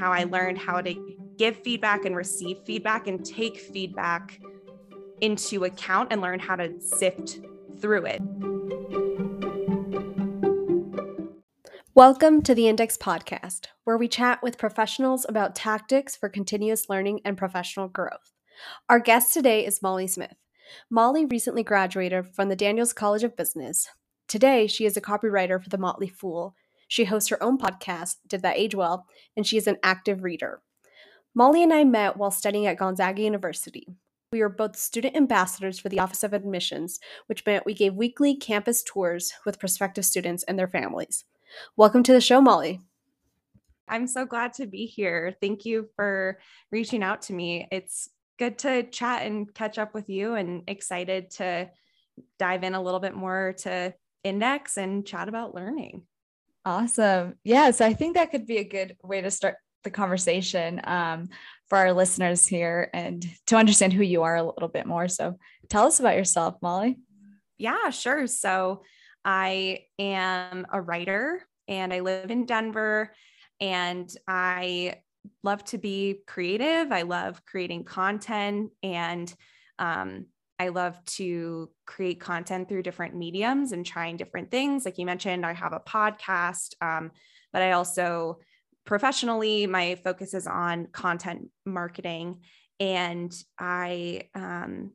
how I learned how to give feedback and receive feedback and take feedback into account and learn how to sift through it. Welcome to the Index Podcast, where we chat with professionals about tactics for continuous learning and professional growth. Our guest today is Molly Smith. Molly recently graduated from the Daniels College of Business. Today, she is a copywriter for The Motley Fool. She hosts her own podcast, Did That Age Well, and she is an active reader. Molly and I met while studying at Gonzaga University. We were both student ambassadors for the Office of Admissions, which meant we gave weekly campus tours with prospective students and their families. Welcome to the show, Molly. I'm so glad to be here. Thank you for reaching out to me. It's good to chat and catch up with you and excited to dive in a little bit more to index and chat about learning. Awesome. Yeah. So I think that could be a good way to start the conversation um, for our listeners here and to understand who you are a little bit more. So tell us about yourself, Molly. Yeah, sure. So I am a writer and I live in Denver and I love to be creative. I love creating content and um, I love to create content through different mediums and trying different things. Like you mentioned, I have a podcast, um, but I also professionally, my focus is on content marketing. And I, um,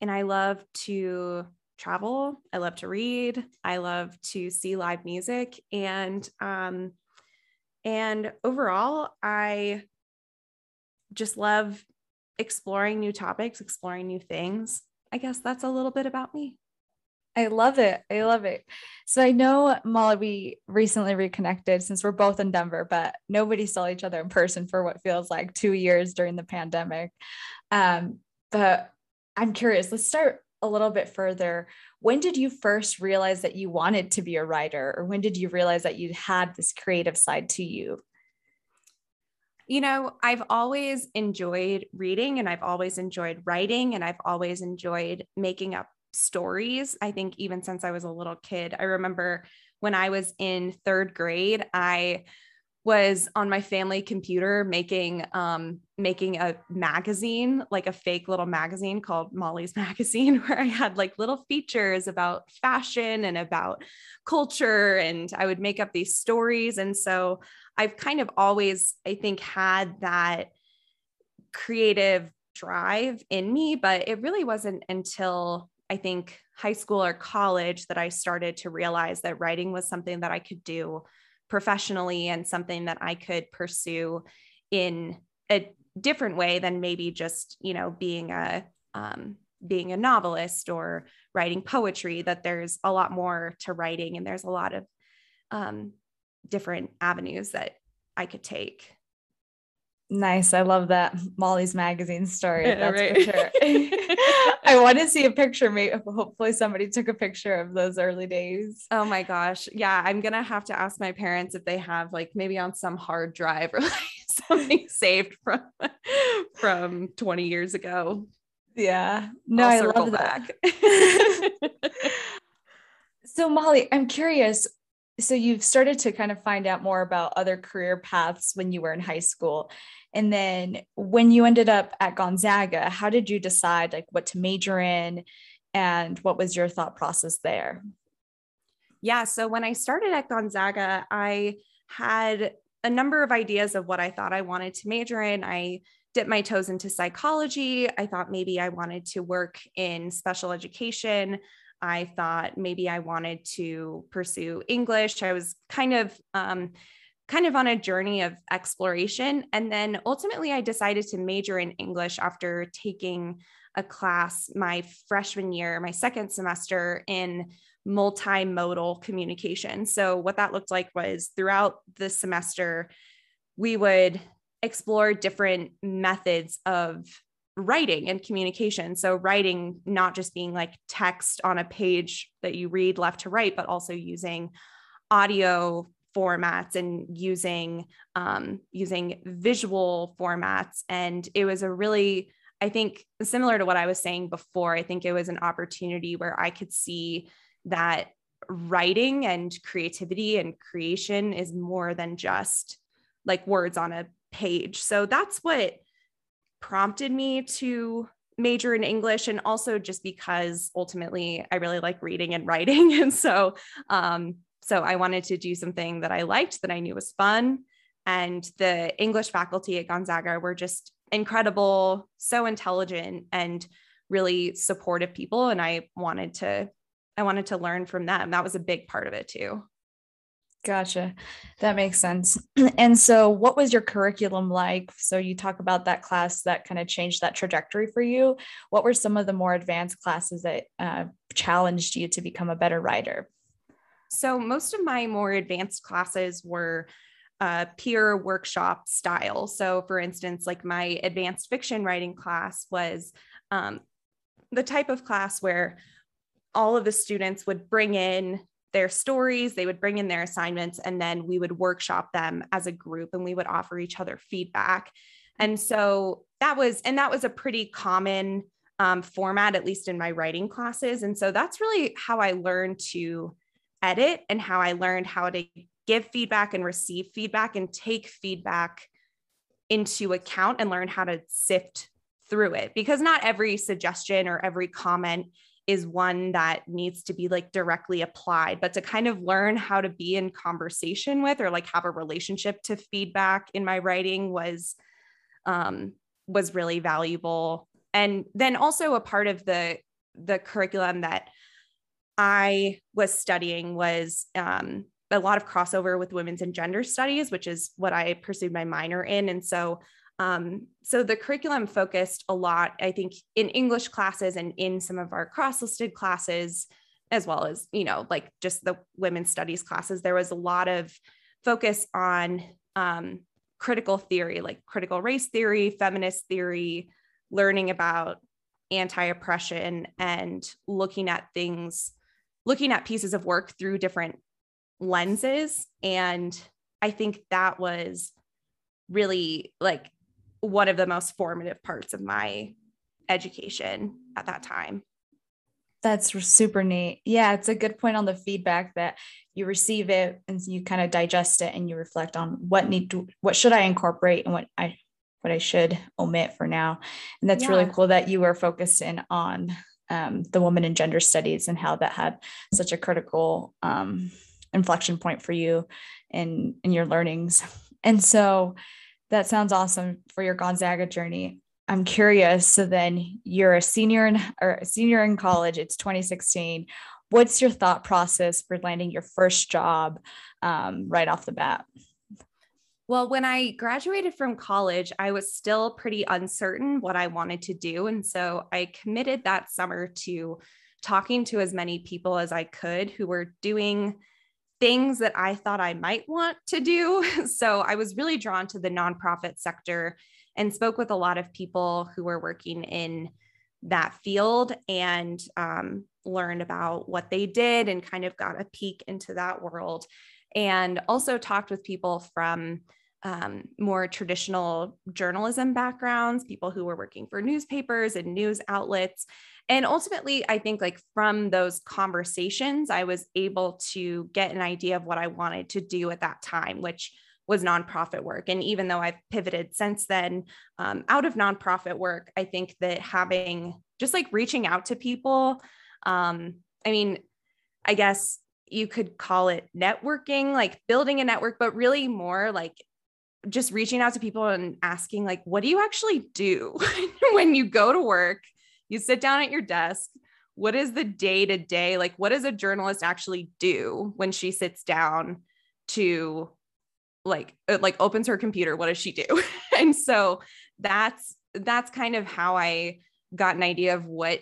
and I love to travel. I love to read. I love to see live music. And, um, and overall, I just love exploring new topics, exploring new things. I guess that's a little bit about me. I love it. I love it. So I know Molly, we recently reconnected since we're both in Denver, but nobody saw each other in person for what feels like two years during the pandemic. Um, but I'm curious, let's start a little bit further. When did you first realize that you wanted to be a writer, or when did you realize that you had this creative side to you? You know, I've always enjoyed reading and I've always enjoyed writing and I've always enjoyed making up stories. I think even since I was a little kid, I remember when I was in third grade, I was on my family computer making um making a magazine like a fake little magazine called Molly's magazine where I had like little features about fashion and about culture and I would make up these stories. And so I've kind of always I think had that creative drive in me but it really wasn't until I think high school or college that I started to realize that writing was something that I could do professionally and something that I could pursue in a different way than maybe just, you know, being a um, being a novelist or writing poetry that there's a lot more to writing and there's a lot of um, different avenues that I could take. Nice. I love that Molly's magazine story. That's right. for sure. I want to see a picture. Maybe hopefully somebody took a picture of those early days. Oh my gosh. Yeah. I'm gonna have to ask my parents if they have like maybe on some hard drive or like something saved from from 20 years ago. Yeah. No, I love that. so Molly, I'm curious. So you've started to kind of find out more about other career paths when you were in high school. And then when you ended up at Gonzaga, how did you decide like what to major in and what was your thought process there? Yeah, so when I started at Gonzaga, I had a number of ideas of what I thought I wanted to major in. I dipped my toes into psychology. I thought maybe I wanted to work in special education. I thought maybe I wanted to pursue English. I was kind of um, kind of on a journey of exploration. And then ultimately, I decided to major in English after taking a class my freshman year, my second semester in multimodal communication. So, what that looked like was throughout the semester, we would explore different methods of writing and communication. So, writing not just being like text on a page that you read left to right, but also using audio formats and using um, using visual formats and it was a really i think similar to what i was saying before i think it was an opportunity where i could see that writing and creativity and creation is more than just like words on a page. So that's what prompted me to major in English and also just because ultimately I really like reading and writing. And so um, so I wanted to do something that I liked that I knew was fun. And the English faculty at Gonzaga were just incredible, so intelligent and really supportive people. And I wanted to, I wanted to learn from them. That was a big part of it too. Gotcha. That makes sense. And so, what was your curriculum like? So, you talk about that class that kind of changed that trajectory for you. What were some of the more advanced classes that uh, challenged you to become a better writer? So, most of my more advanced classes were uh, peer workshop style. So, for instance, like my advanced fiction writing class was um, the type of class where all of the students would bring in their stories, they would bring in their assignments, and then we would workshop them as a group and we would offer each other feedback. And so that was, and that was a pretty common um, format, at least in my writing classes. And so that's really how I learned to edit and how I learned how to give feedback and receive feedback and take feedback into account and learn how to sift through it because not every suggestion or every comment is one that needs to be like directly applied, but to kind of learn how to be in conversation with or like have a relationship to feedback in my writing was um, was really valuable. And then also a part of the the curriculum that I was studying was um, a lot of crossover with women's and gender studies, which is what I pursued my minor in. And so um, so the curriculum focused a lot, I think, in English classes and in some of our cross-listed classes, as well as, you know, like just the women's studies classes, there was a lot of focus on um, critical theory, like critical race theory, feminist theory, learning about anti-oppression and looking at things, looking at pieces of work through different lenses. And I think that was really like one of the most formative parts of my education at that time. That's super neat. Yeah, it's a good point on the feedback that you receive it and you kind of digest it and you reflect on what need to what should I incorporate and what I what I should omit for now. And that's yeah. really cool that you were focused in on um, the woman and gender studies and how that had such a critical um, inflection point for you in in your learnings. And so that sounds awesome for your Gonzaga journey. I'm curious. So then you're a senior in or a senior in college. It's 2016. What's your thought process for landing your first job um, right off the bat? Well, when I graduated from college, I was still pretty uncertain what I wanted to do. And so I committed that summer to talking to as many people as I could who were doing things that I thought I might want to do. So I was really drawn to the nonprofit sector and spoke with a lot of people who were working in that field and um, learned about what they did and kind of got a peek into that world. And also talked with people from um, more traditional journalism backgrounds, people who were working for newspapers and news outlets, and ultimately, I think like from those conversations, I was able to get an idea of what I wanted to do at that time, which was nonprofit work. And even though I've pivoted since then um, out of nonprofit work, I think that having just like reaching out to people, um, I mean, I guess you could call it networking, like building a network, but really more like just reaching out to people and asking, like, what do you actually do when you go to work? You sit down at your desk what is the day to day like what does a journalist actually do when she sits down to like uh, like opens her computer what does she do and so that's that's kind of how i got an idea of what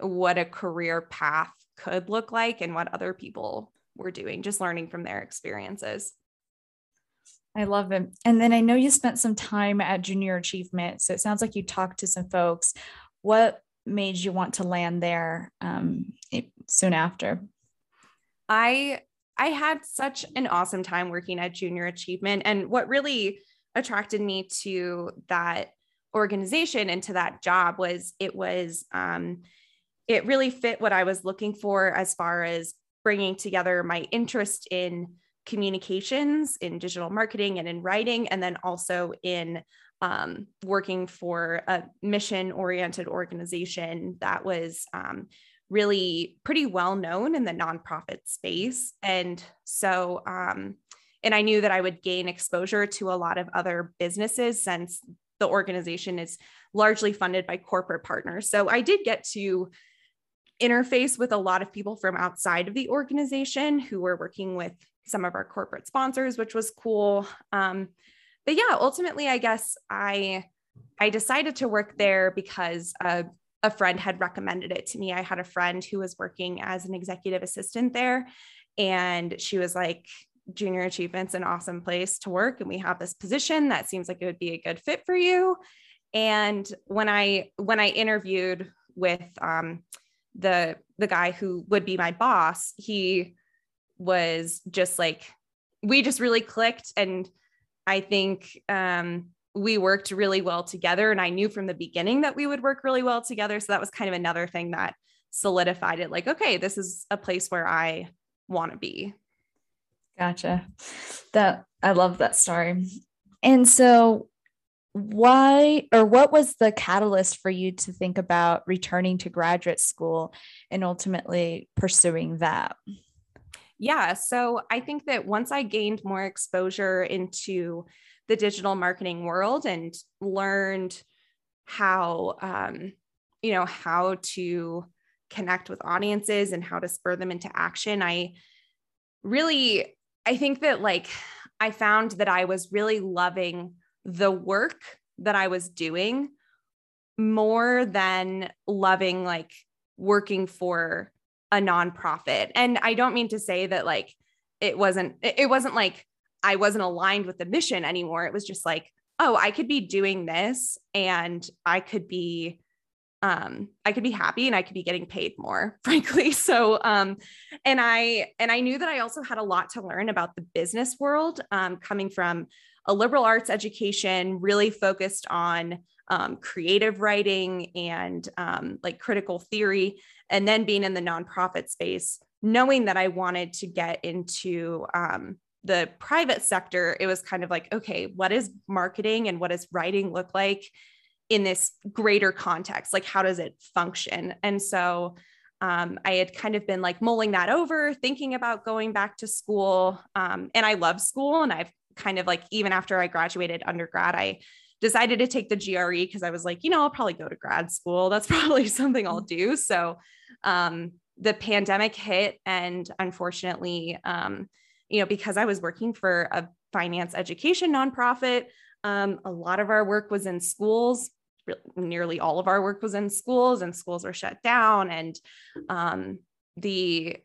what a career path could look like and what other people were doing just learning from their experiences I love it. And then I know you spent some time at Junior Achievement. So it sounds like you talked to some folks. What made you want to land there um, soon after? I I had such an awesome time working at Junior Achievement, and what really attracted me to that organization and to that job was it was um, it really fit what I was looking for as far as bringing together my interest in communications, in digital marketing, and in writing, and then also in um, working for a mission oriented organization that was um, really pretty well known in the nonprofit space. And so, um, and I knew that I would gain exposure to a lot of other businesses since the organization is largely funded by corporate partners. So I did get to interface with a lot of people from outside of the organization who were working with some of our corporate sponsors, which was cool. Um, but yeah, ultimately, I guess I I decided to work there because a, a friend had recommended it to me. I had a friend who was working as an executive assistant there, and she was like, "Junior Achievement's an awesome place to work, and we have this position that seems like it would be a good fit for you." And when I when I interviewed with um, the the guy who would be my boss, he was just like we just really clicked and I think um, we worked really well together and I knew from the beginning that we would work really well together so that was kind of another thing that solidified it like okay this is a place where I want to be. Gotcha. That I love that story. And so why or what was the catalyst for you to think about returning to graduate school and ultimately pursuing that? Yeah. So I think that once I gained more exposure into the digital marketing world and learned how, um, you know, how to connect with audiences and how to spur them into action, I really, I think that like I found that I was really loving the work that I was doing more than loving like working for a nonprofit. And I don't mean to say that like it wasn't it wasn't like I wasn't aligned with the mission anymore. It was just like, oh, I could be doing this and I could be um I could be happy and I could be getting paid more, frankly. So um and I and I knew that I also had a lot to learn about the business world um coming from a liberal arts education really focused on um, creative writing and um, like critical theory and then being in the nonprofit space, knowing that I wanted to get into um, the private sector, it was kind of like, okay, what is marketing and what does writing look like in this greater context? Like, how does it function? And so um, I had kind of been like mulling that over, thinking about going back to school. Um, and I love school. And I've kind of like, even after I graduated undergrad, I decided to take the GRE because I was like, you know, I'll probably go to grad school. That's probably something I'll do. So um, the pandemic hit, and unfortunately, um, you know, because I was working for a finance education nonprofit, um, a lot of our work was in schools. Nearly all of our work was in schools, and schools were shut down. And um, the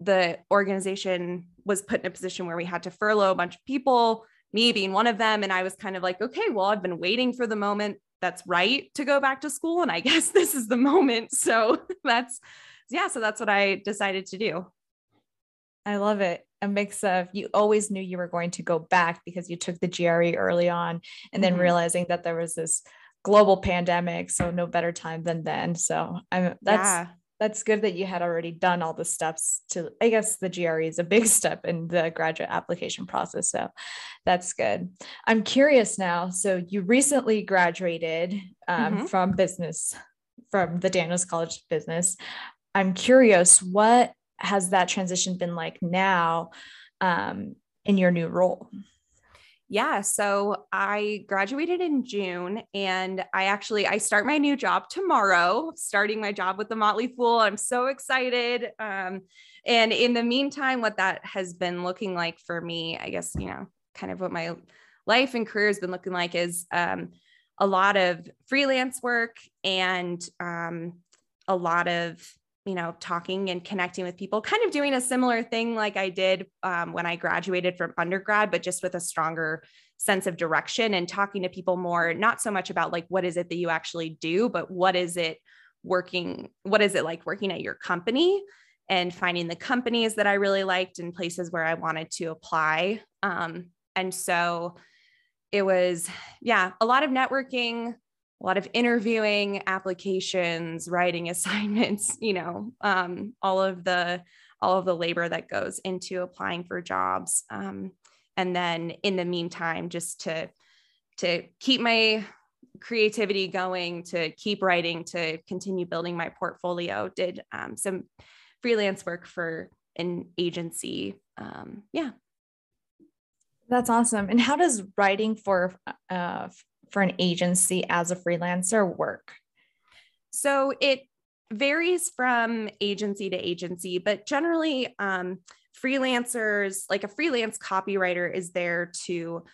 the organization was put in a position where we had to furlough a bunch of people, me being one of them. And I was kind of like, okay, well, I've been waiting for the moment that's right to go back to school. And I guess this is the moment. So that's, yeah, so that's what I decided to do. I love it. A mix of you always knew you were going to go back because you took the GRE early on and then mm-hmm. realizing that there was this global pandemic. So no better time than then. So I'm that's yeah that's good that you had already done all the steps to i guess the gre is a big step in the graduate application process so that's good. I'm curious now so you recently graduated um, mm-hmm. from business from the daniels college of business. I'm curious what has that transition been like now um, in your new role yeah so i graduated in june and i actually i start my new job tomorrow starting my job with the motley fool. I'm so excited um, and in the meantime what that has been looking like for me i guess you know kind of what my life and career has been looking like is um, a lot of freelance work and um, a lot of you know, talking and connecting with people, kind of doing a similar thing like I did um, when I graduated from undergrad, but just with a stronger sense of direction and talking to people more, not so much about like, what is it that you actually do, but what is it working? What is it like working at your company? And finding the companies that I really liked and places where I wanted to apply. Um, and so it was, yeah, a lot of networking, a lot of interviewing applications writing assignments you know um, all of the all of the labor that goes into applying for jobs. Um, and then in the meantime, just to to keep my creativity going, to keep writing, to continue building my portfolio, did um, some freelance work for an agency. Um, yeah. That's awesome. And how does writing for uh, for an agency as a freelancer work? So it varies from agency to agency, but generally, um, freelancers, like a freelance copywriter, is there to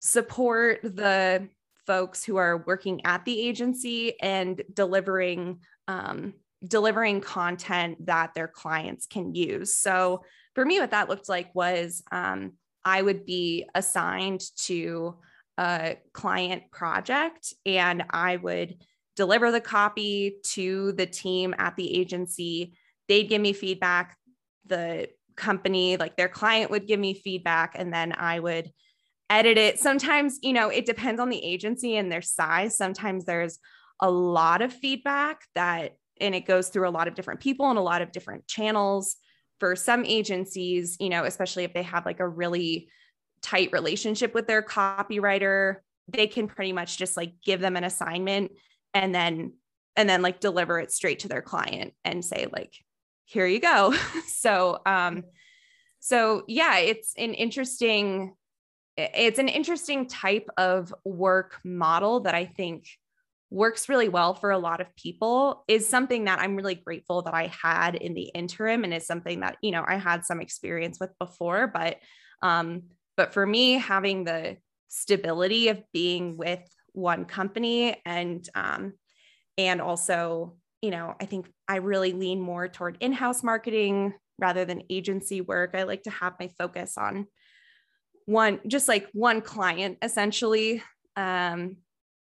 support the folks who are working at the agency and delivering um, delivering content that their clients can use. So for me, what that looked like was um, I would be assigned to a client project and I would deliver the copy to the team at the agency. They'd give me feedback. The company, like their client, would give me feedback, and then I would edit it. Sometimes, you know, it depends on the agency and their size. Sometimes there's a lot of feedback that, and it goes through a lot of different people and a lot of different channels. For some agencies, you know, especially if they have like a really tight relationship with their copywriter, they can pretty much just like give them an assignment and then and then like deliver it straight to their client and say like here you go. So um so yeah it's an interesting it's an interesting type of work model that i think works really well for a lot of people is something that i'm really grateful that i had in the interim and is something that you know i had some experience with before but um but for me having the stability of being with one company and um, and also you know i think i really lean more toward in-house marketing rather than agency work. I like to have my focus on one just like one client essentially. Um,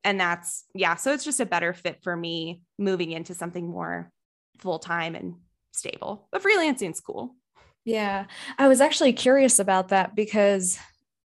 and that's yeah so it's just a better fit for me moving into something more full-time and stable. But freelancing's cool yeah i was actually curious about that because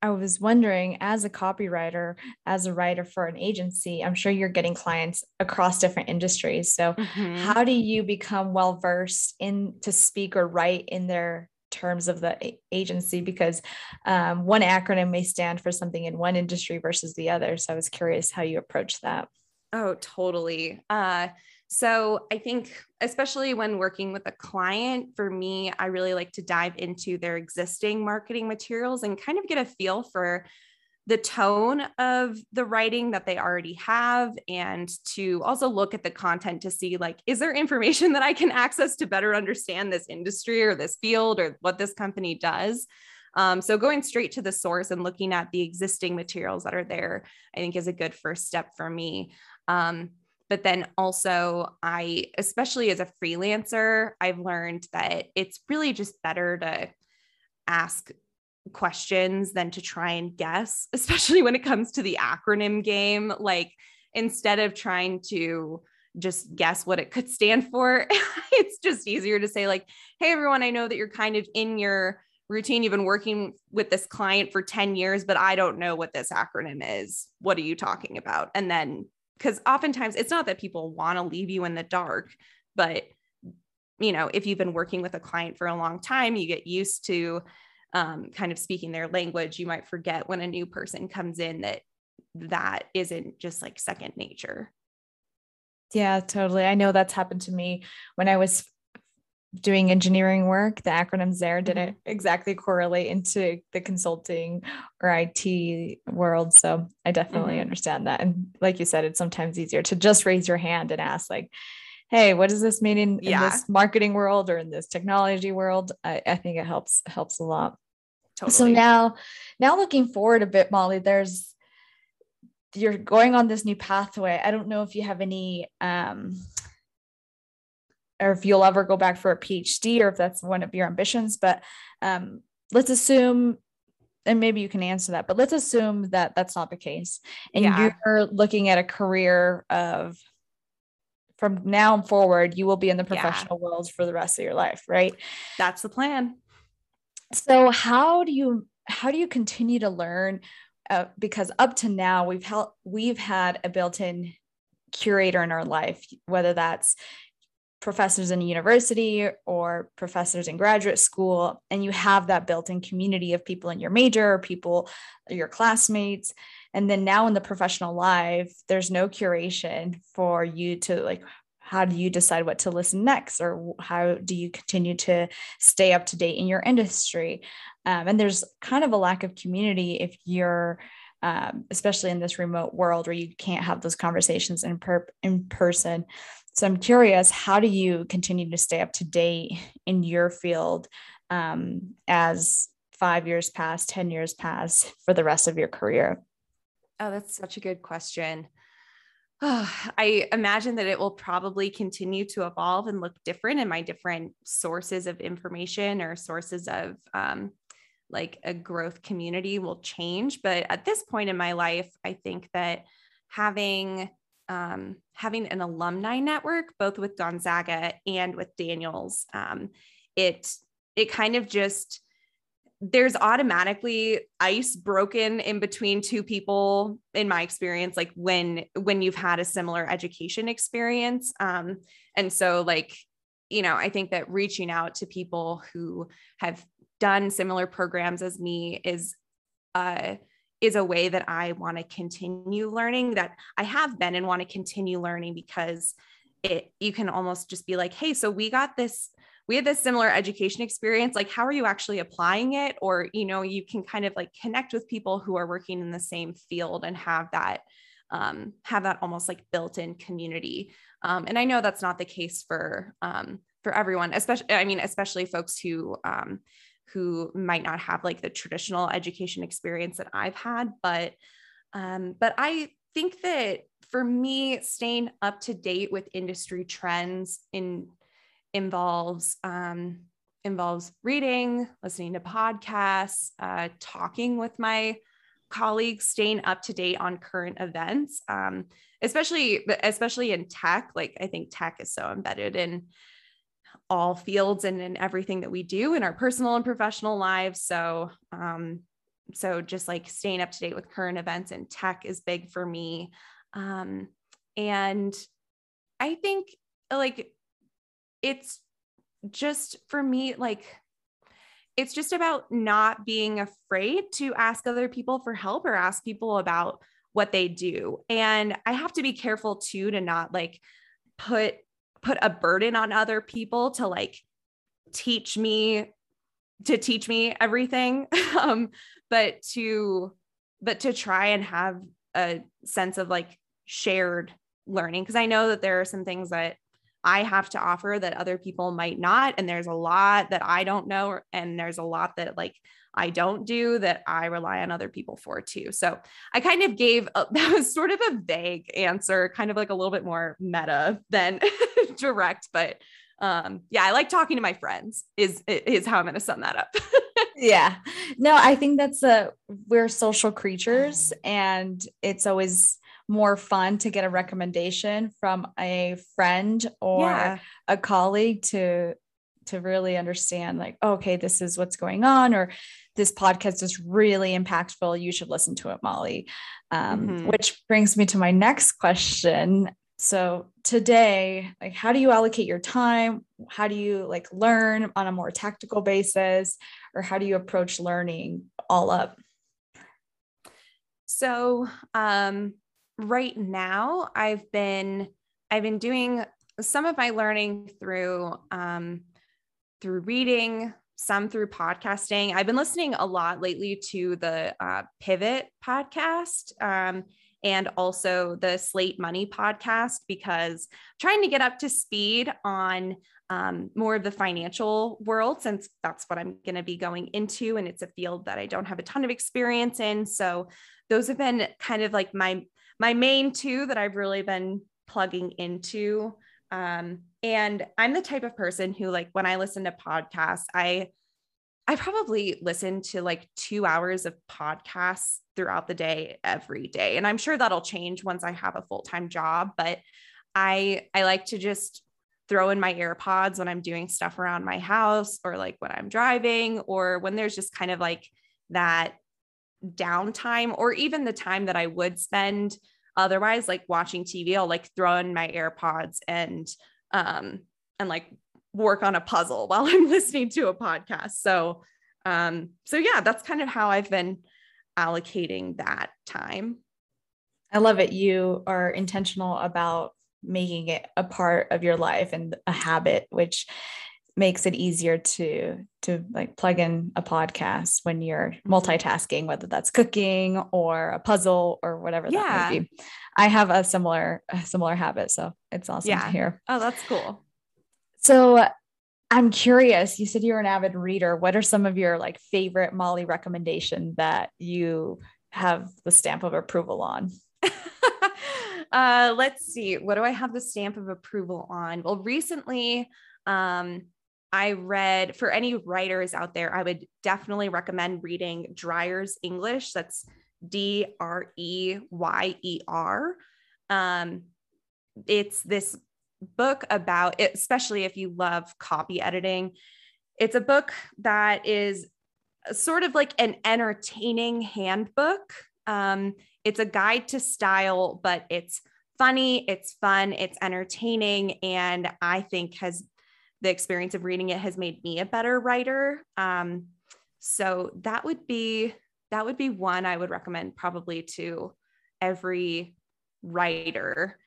I was wondering, as a copywriter, as a writer for an agency, I'm sure you're getting clients across different industries. So, mm-hmm. how do you become well versed in to speak or write in their terms of the agency? Because um, one acronym may stand for something in one industry versus the other. So, I was curious how you approach that. Oh, totally. Uh, so I think, especially when working with a client, for me, I really like to dive into their existing marketing materials and kind of get a feel for the tone of the writing that they already have and to also look at the content to see like is there information that i can access to better understand this industry or this field or what this company does? Um, so going straight to the source and looking at the existing materials that are there i think is a good first step for me. Um, but then also, I, especially as a freelancer, I've learned that it's really just better to ask questions than to try and guess, especially when it comes to the acronym game. Like, instead of trying to just guess what it could stand for, it's just easier to say, like, hey, everyone, I know that you're kind of in your routine. You've been working with this client for 10 years, but I don't know what this acronym is. What are you talking about? And then because oftentimes it's not that people want to leave you in the dark, but you know, if you've been working with a client for a long time, you get used to um, kind of speaking their language. You might forget when a new person comes in that that isn't just like second nature. Yeah, totally. I know that's happened to me when I was doing engineering work, the acronyms there didn't mm-hmm. exactly correlate into the consulting or IT world. So I definitely mm-hmm. understand that. And like you said, it's sometimes easier to just raise your hand and ask, like, hey, what does this mean in, yeah. in this marketing world or in this technology world? I, I think it helps helps a lot. Totally. So now, now looking forward a bit, Molly, there's you're going on this new pathway. I don't know if you have any um or if you'll ever go back for a PhD or if that's one of your ambitions. But um, let's assume, and maybe you can answer that, but let's assume that that's not the case. And yeah. you're looking at a career of from now forward, you will be in the professional yeah. world for the rest of your life, right? That's the plan. So how do you how do you continue to learn? Uh, because up to now we've held we've had a built-in curator in our life, whether that's professors in a university or professors in graduate school and you have that built-in community of people in your major or people your classmates. And then now in the professional life there's no curation for you to like how do you decide what to listen next or how do you continue to stay up to date in your industry? Um, and there's kind of a lack of community if you're um, especially in this remote world where you can't have those conversations in, per- in person so I'm curious, how do you continue to stay up to date in your field um, as five years pass, 10 years pass for the rest of your career? Oh, that's such a good question. Oh, I imagine that it will probably continue to evolve and look different in my different sources of information or sources of um, like a growth community will change. But at this point in my life, I think that having um, having an alumni network, both with Gonzaga and with Daniels, um, it it kind of just there's automatically ice broken in between two people in my experience like when when you've had a similar education experience. Um and so like you know i think that reaching out to people who have done similar programs as me is uh is a way that I want to continue learning that I have been and want to continue learning because it you can almost just be like, hey, so we got this, we had this similar education experience. Like, how are you actually applying it? Or, you know, you can kind of like connect with people who are working in the same field and have that um, have that almost like built-in community. Um, and I know that's not the case for um, for everyone, especially I mean, especially folks who um, who might not have like the traditional education experience that I've had. But um, but I think that for me, staying up to date with industry trends in involves um, involves reading, listening to podcasts, uh, talking with my colleagues, staying up to date on current events, um, especially especially in tech. Like I think tech is so embedded in all fields and in everything that we do in our personal and professional lives. So, um, so just like staying up to date with current events and tech is big for me. Um, and I think like it's just for me, like it's just about not being afraid to ask other people for help or ask people about what they do. And I have to be careful too to not like put put a burden on other people to like teach me to teach me everything. Um but to but to try and have a sense of like shared learning. Because i know that there are some things that i have to offer that other people might not and there's a lot that i don't know and there's a lot that like I don't do that I rely on other people for too. So I kind of gave a, that was sort of a vague answer, kind of like a little bit more meta than direct, but um yeah, I like talking to my friends is is how I'm going to sum that up. yeah. No, I think that's a we're social creatures and it's always more fun to get a recommendation from a friend or yeah. a colleague to to really understand like oh, okay this is what's going on or this podcast is really impactful. You should listen to it molly. Um, mm-hmm. which brings me to my next question. So today like how do you allocate your time? How do you like learn on a more tactical basis? Or how do you approach learning all up? So um, right now i've been i've been doing some of my learning through um, through reading, some through podcasting. I've been listening a lot lately to the uh, Pivot podcast um, and also the Slate Money podcast because I'm trying to get up to speed on um, more of the financial world since that's what I'm going to be going into. And it's a field that I don't have a ton of experience in. So those have been kind of like my my main two that I've really been plugging into um, and I'm the type of person who, like, when I listen to podcasts, I I probably listen to like two hours of podcasts throughout the day every day. And I'm sure that'll change once I have a full-time job, but I I like to just throw in my AirPods when I'm doing stuff around my house or like when I'm driving or when there's just kind of like that downtime or even the time that I would spend otherwise like watching TV, I'll like throw in my AirPods and um and like work on a puzzle while I'm listening to a podcast. So um so yeah, that's kind of how I've been allocating that time. I love it. You are intentional about making it a part of your life and a habit, which makes it easier to to like plug in a podcast when you're mm-hmm. multitasking whether that's cooking or a puzzle or whatever yeah. that may be. I have a similar a similar habit so it's awesome yeah. to hear. Oh that's cool. So i'm curious you said you're an avid reader. What are some of your like favorite molly recommendation that you have the stamp of approval on? Uh let's see. What do i have the stamp of approval on? Well recently um I read for any writers out there, I would definitely recommend reading Dreyer's English. That's D R E Y E R. Um, it's this book about, especially if you love copy editing. It's a book that is sort of like an entertaining handbook. Um, it's a guide to style, but it's funny, it's fun, it's entertaining, and I think has the experience of reading it has made me a better writer. Um, so that would be that would be one I would recommend probably to every writer.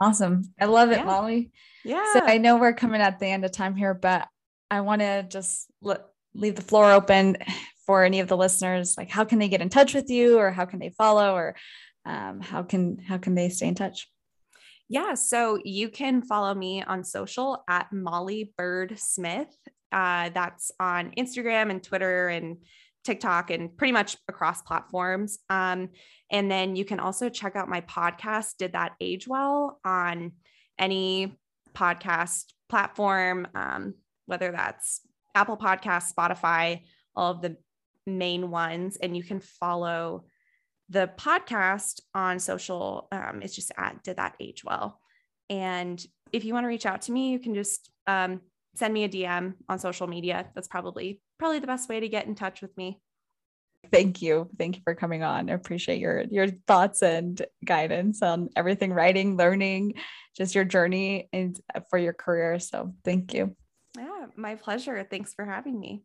Awesome. I love it, yeah. Molly. Yeah. So I know we're coming at the end of time here, but I want to just let, leave the floor open for any of the listeners. Like, how can they get in touch with you, or how can they follow, or um, how can how can they stay in touch? Yeah, so you can follow me on social at Molly Bird Smith. Uh, that's on Instagram and Twitter and TikTok and pretty much across platforms. Um, and then you can also check out my podcast, Did That Age Well, on any podcast platform, um, whether that's Apple Podcasts, Spotify, all of the main ones. And you can follow the podcast on social um, is just at did that age well. And if you want to reach out to me you can just um, send me a dm on social media. That's probably probably the best way to get in touch with me. Thank you. Thank you for coming on. I appreciate your your thoughts and guidance on everything writing learning just your journey and for your career. So thank you. Yeah my pleasure. Thanks for having me